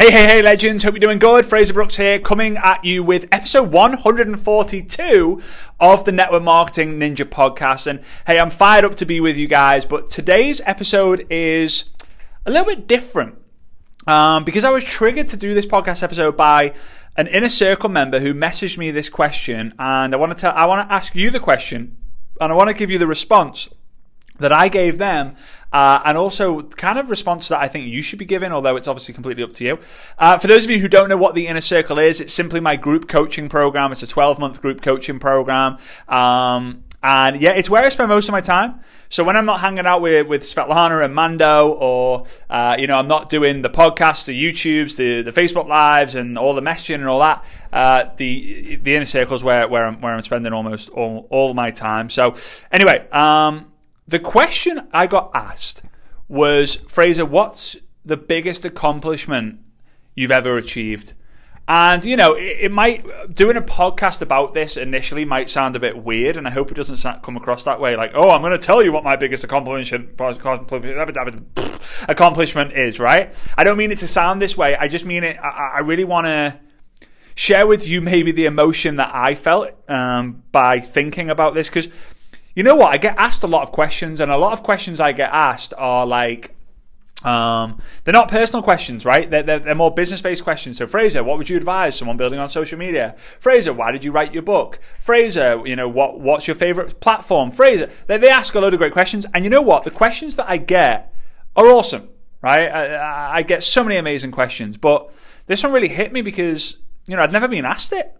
Hey, hey, hey, legends. Hope you're doing good. Fraser Brooks here, coming at you with episode 142 of the Network Marketing Ninja podcast. And hey, I'm fired up to be with you guys, but today's episode is a little bit different um, because I was triggered to do this podcast episode by an inner circle member who messaged me this question, and I want to tell, I want to ask you the question, and I want to give you the response that I gave them, uh, and also kind of response that I think you should be giving, although it's obviously completely up to you. Uh, for those of you who don't know what the Inner Circle is, it's simply my group coaching program. It's a 12 month group coaching program. Um, and yeah, it's where I spend most of my time. So when I'm not hanging out with, with Svetlana and Mando, or uh, you know, I'm not doing the podcasts, the YouTubes, the, the Facebook lives, and all the messaging and all that, uh, the the inner circle is where where I'm where I'm spending almost all all my time. So anyway, um, the question I got asked was, Fraser, what's the biggest accomplishment you've ever achieved? And you know, it, it, might doing a podcast about this initially might sound a bit weird, and I hope it doesn't come across that way. Like, oh, I'm going to tell you what my biggest accomplishment accomplishment is. Right? I don't mean it to sound this way. I just mean it. I, I really want to share with you maybe the emotion that I felt um, by thinking about this because you know what? I get asked a lot of questions, and a lot of questions I get asked are like, um, they're not personal questions, right? They're, they're, they're more business based questions. So, Fraser, what would you advise someone building on social media? Fraser, why did you write your book? Fraser, you know, what, what's your favorite platform? Fraser, they, they ask a load of great questions. And you know what? The questions that I get are awesome, right? I, I get so many amazing questions, but this one really hit me because, you know, I'd never been asked it.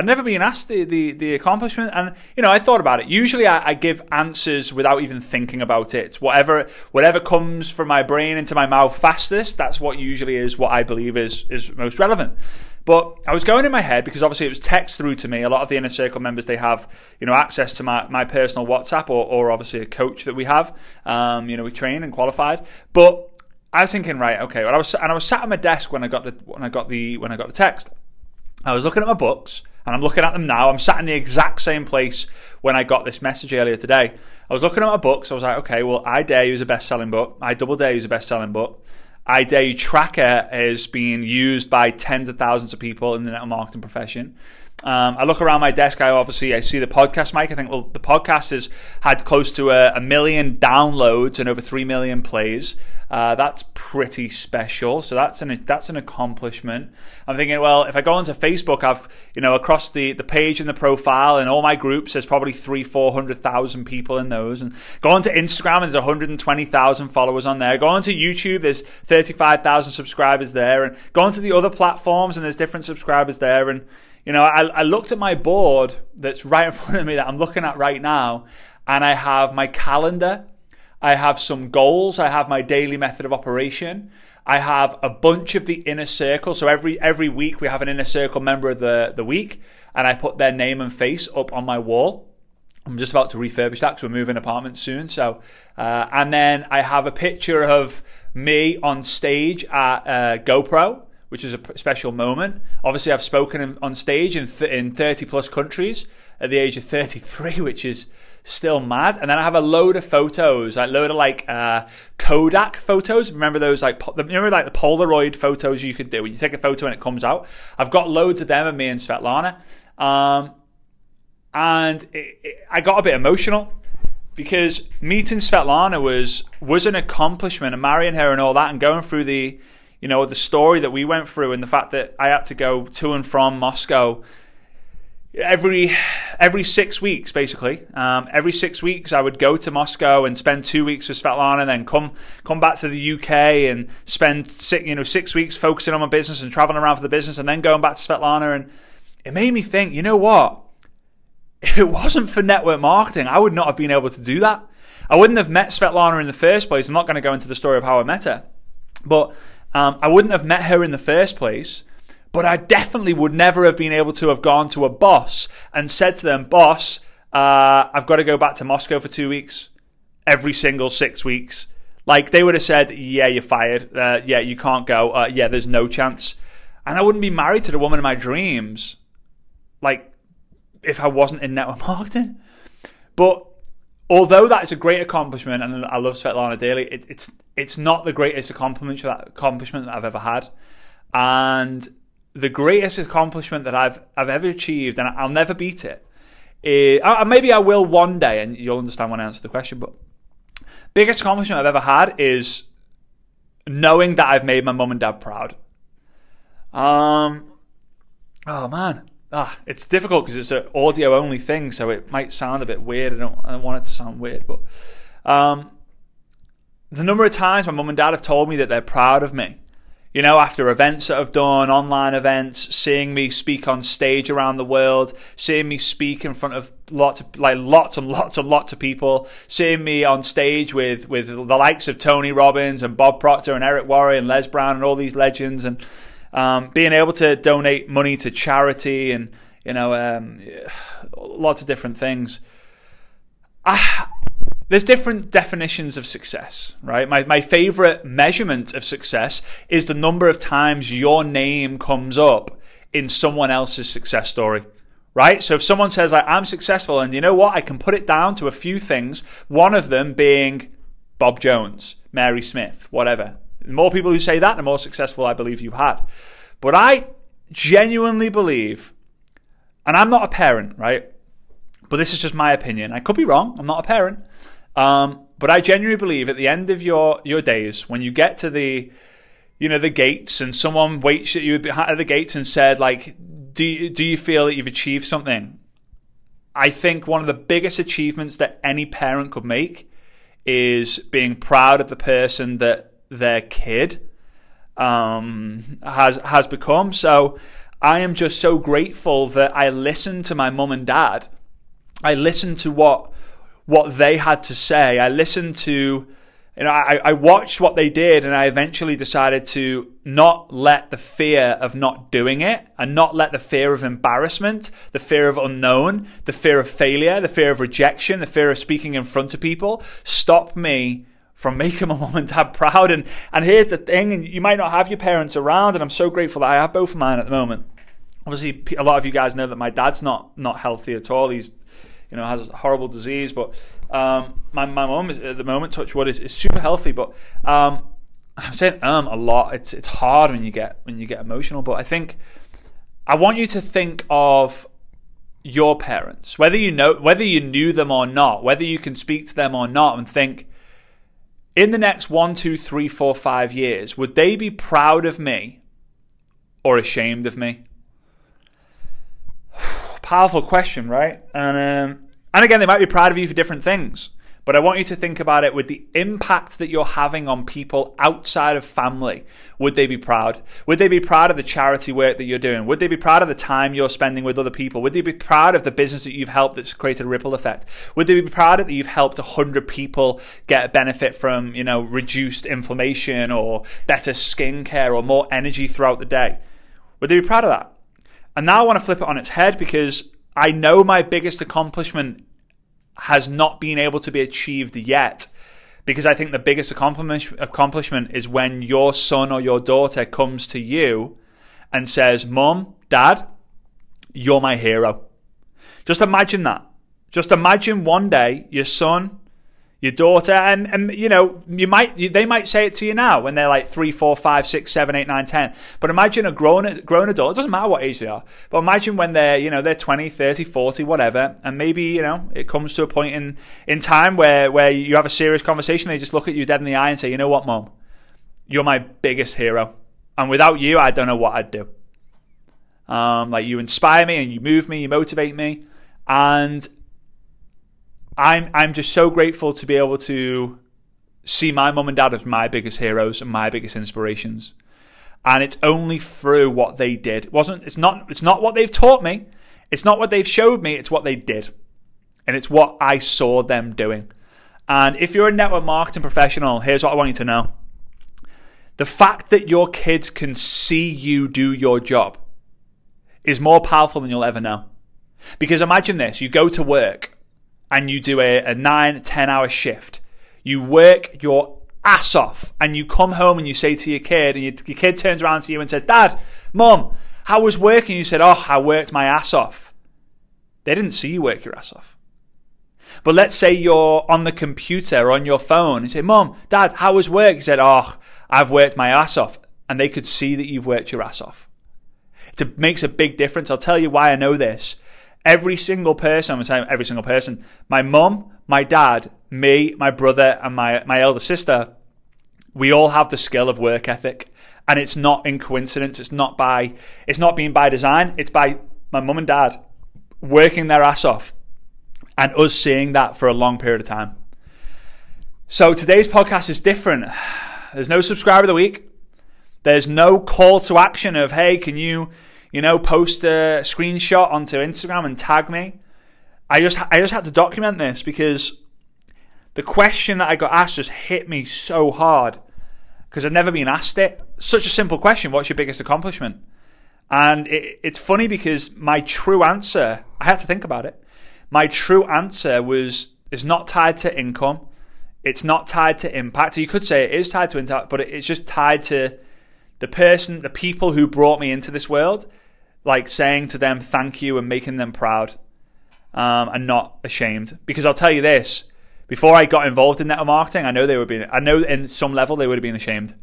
I'd never been asked the, the, the, accomplishment, and you know I thought about it. Usually, I, I, give answers without even thinking about it. Whatever whatever comes from my brain into my mouth fastest, that's what usually is what I believe is is most relevant. But I was going in my head because obviously it was text through to me. A lot of the inner circle members they have you know access to my, my personal WhatsApp or, or obviously a coach that we have. Um, you know we train and qualified, but I was thinking right okay. Well, I was and I was sat at my desk when I got the when I got the when I got the text. I was looking at my books and I'm looking at them now. I'm sat in the exact same place when I got this message earlier today. I was looking at my books. I was like, okay, well, I Dare You is a best selling book. I Double Dare You is a best selling book. I Dare You Tracker is being used by tens of thousands of people in the network marketing profession. Um, I look around my desk. I obviously I see the podcast mic. I think well, the podcast has had close to a, a million downloads and over three million plays. Uh, that's pretty special. So that's an that's an accomplishment. I'm thinking, well, if I go onto Facebook, I've you know across the, the page and the profile and all my groups, there's probably three four hundred thousand people in those. And go onto Instagram, and there's 120,000 followers on there. Go onto YouTube, there's 35,000 subscribers there. And go onto the other platforms, and there's different subscribers there. And you know, I, I looked at my board that's right in front of me that I'm looking at right now, and I have my calendar. I have some goals. I have my daily method of operation. I have a bunch of the inner circle. So every every week we have an inner circle member of the, the week, and I put their name and face up on my wall. I'm just about to refurbish that because we're moving apartments soon. So, uh, and then I have a picture of me on stage at uh, GoPro which is a special moment. Obviously, I've spoken on stage in, th- in 30 plus countries at the age of 33, which is still mad. And then I have a load of photos, like load of like uh, Kodak photos. Remember those like po- remember like the Polaroid photos you could do when you take a photo and it comes out. I've got loads of them of me and Svetlana, um, and it, it, I got a bit emotional because meeting Svetlana was was an accomplishment, and marrying her and all that, and going through the you know, the story that we went through and the fact that I had to go to and from Moscow every every six weeks, basically. Um, every six weeks, I would go to Moscow and spend two weeks with Svetlana, and then come come back to the UK and spend six, you know six weeks focusing on my business and traveling around for the business, and then going back to Svetlana. And it made me think, you know what? If it wasn't for network marketing, I would not have been able to do that. I wouldn't have met Svetlana in the first place. I'm not going to go into the story of how I met her, but um, I wouldn't have met her in the first place, but I definitely would never have been able to have gone to a boss and said to them, Boss, uh, I've got to go back to Moscow for two weeks, every single six weeks. Like they would have said, Yeah, you're fired. Uh, yeah, you can't go. Uh, yeah, there's no chance. And I wouldn't be married to the woman of my dreams, like if I wasn't in network marketing. But although that is a great accomplishment, and I love Svetlana dearly, it, it's it's not the greatest accomplishment that accomplishment that I've ever had. And the greatest accomplishment that I've I've ever achieved, and I'll never beat it. Is, maybe I will one day, and you'll understand when I answer the question. But biggest accomplishment I've ever had is knowing that I've made my mum and dad proud. Um, oh man, ah, it's difficult because it's an audio only thing, so it might sound a bit weird. I don't, I don't want it to sound weird, but um, the number of times my mum and dad have told me that they're proud of me you know, after events that I've done, online events, seeing me speak on stage around the world, seeing me speak in front of lots of, like lots and lots and lots of people, seeing me on stage with, with the likes of Tony Robbins and Bob Proctor and Eric Worre and Les Brown and all these legends and, um, being able to donate money to charity and, you know, um, lots of different things. I, there's different definitions of success, right? My, my favorite measurement of success is the number of times your name comes up in someone else's success story, right? So if someone says, like, I'm successful, and you know what? I can put it down to a few things, one of them being Bob Jones, Mary Smith, whatever. The more people who say that, the more successful I believe you've had. But I genuinely believe, and I'm not a parent, right? But this is just my opinion. I could be wrong. I'm not a parent. Um, but I genuinely believe at the end of your, your days, when you get to the, you know, the gates and someone waits at you at the gates and said, like, do you, do you feel that you've achieved something? I think one of the biggest achievements that any parent could make is being proud of the person that their kid um, has has become. So I am just so grateful that I listened to my mum and dad. I listened to what what they had to say. I listened to, you know, I, I watched what they did and I eventually decided to not let the fear of not doing it and not let the fear of embarrassment, the fear of unknown, the fear of failure, the fear of rejection, the fear of speaking in front of people stop me from making my mom and dad proud. And, and here's the thing, and you might not have your parents around, and I'm so grateful that I have both of mine at the moment. Obviously, a lot of you guys know that my dad's not not healthy at all. He's you know, has a horrible disease. But um, my my mum at the moment, touch wood, is, is super healthy. But um, I'm saying um a lot. It's it's hard when you get when you get emotional. But I think I want you to think of your parents, whether you know whether you knew them or not, whether you can speak to them or not, and think in the next one, two, three, four, five years, would they be proud of me or ashamed of me? powerful question, right? And um, and again, they might be proud of you for different things. But I want you to think about it with the impact that you're having on people outside of family. Would they be proud? Would they be proud of the charity work that you're doing? Would they be proud of the time you're spending with other people? Would they be proud of the business that you've helped that's created a ripple effect? Would they be proud that you've helped 100 people get a benefit from, you know, reduced inflammation or better skincare or more energy throughout the day? Would they be proud of that? And now I want to flip it on its head because I know my biggest accomplishment has not been able to be achieved yet. Because I think the biggest accomplishment is when your son or your daughter comes to you and says, Mom, Dad, you're my hero. Just imagine that. Just imagine one day your son your daughter, and, and you know, you might they might say it to you now when they're like three, four, five, six, seven, eight, nine, ten. But imagine a grown grown adult. It doesn't matter what age they are, but imagine when they're you know they're 20, 30, 40, whatever, and maybe you know it comes to a point in in time where where you have a serious conversation. They just look at you dead in the eye and say, you know what, mom, you're my biggest hero, and without you, I don't know what I'd do. Um, like you inspire me and you move me, you motivate me, and I'm I'm just so grateful to be able to see my mum and dad as my biggest heroes and my biggest inspirations. And it's only through what they did. It wasn't it's not it's not what they've taught me. It's not what they've showed me, it's what they did. And it's what I saw them doing. And if you're a network marketing professional, here's what I want you to know. The fact that your kids can see you do your job is more powerful than you'll ever know. Because imagine this, you go to work and you do a, a nine, 10 hour shift. You work your ass off and you come home and you say to your kid, and your, your kid turns around to you and says, Dad, Mom, how was working? You said, Oh, I worked my ass off. They didn't see you work your ass off. But let's say you're on the computer or on your phone and say, Mom, Dad, how was work? You said, Oh, I've worked my ass off. and they could see that you've worked your ass off. It makes a big difference. I'll tell you why I know this. Every single person, I'm saying every single person, my mum, my dad, me, my brother, and my, my elder sister, we all have the skill of work ethic. And it's not in coincidence. It's not by, it's not being by design. It's by my mum and dad working their ass off and us seeing that for a long period of time. So today's podcast is different. There's no subscriber of the week. There's no call to action of, hey, can you, you know, post a screenshot onto Instagram and tag me? I just, I just had to document this because the question that I got asked just hit me so hard because I've never been asked it. Such a simple question. What's your biggest accomplishment? And it, it's funny because my true answer, I had to think about it. My true answer was, is not tied to income. It's not tied to impact. You could say it is tied to impact, but it's just tied to the person, the people who brought me into this world, like saying to them thank you and making them proud um, and not ashamed. Because I'll tell you this: before I got involved in network marketing, I know they would be. I know in some level they would have been ashamed.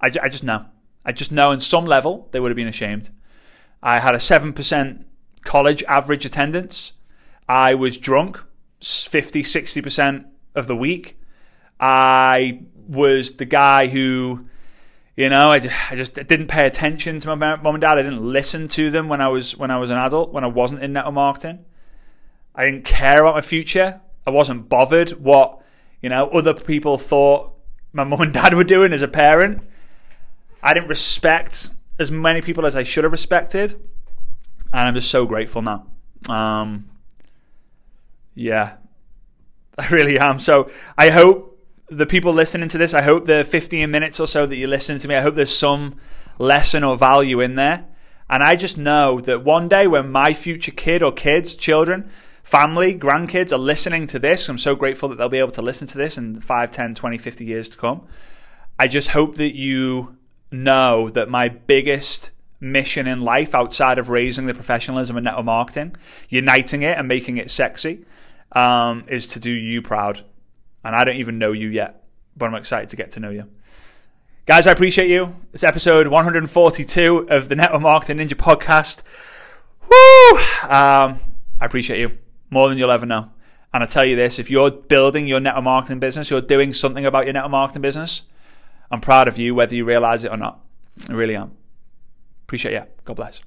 I, I just know. I just know in some level they would have been ashamed. I had a seven percent college average attendance. I was drunk 50, 60 percent of the week. I was the guy who you know, I just, I just didn't pay attention to my mom and dad. I didn't listen to them when I was when I was an adult, when I wasn't in network marketing. I didn't care about my future. I wasn't bothered what you know other people thought my mum and dad were doing as a parent. I didn't respect as many people as I should have respected, and I'm just so grateful now. Um, yeah, I really am. So I hope the people listening to this, I hope the 15 minutes or so that you listen to me, I hope there's some lesson or value in there. And I just know that one day when my future kid or kids, children, family, grandkids are listening to this, I'm so grateful that they'll be able to listen to this in 5, 10, 20, 50 years to come. I just hope that you know that my biggest mission in life outside of raising the professionalism of network marketing, uniting it and making it sexy, um, is to do you proud and I don't even know you yet, but I'm excited to get to know you. Guys, I appreciate you. It's episode 142 of the Network Marketing Ninja podcast. Woo! Um, I appreciate you more than you'll ever know. And I tell you this if you're building your network marketing business, you're doing something about your network marketing business, I'm proud of you, whether you realize it or not. I really am. Appreciate you. God bless.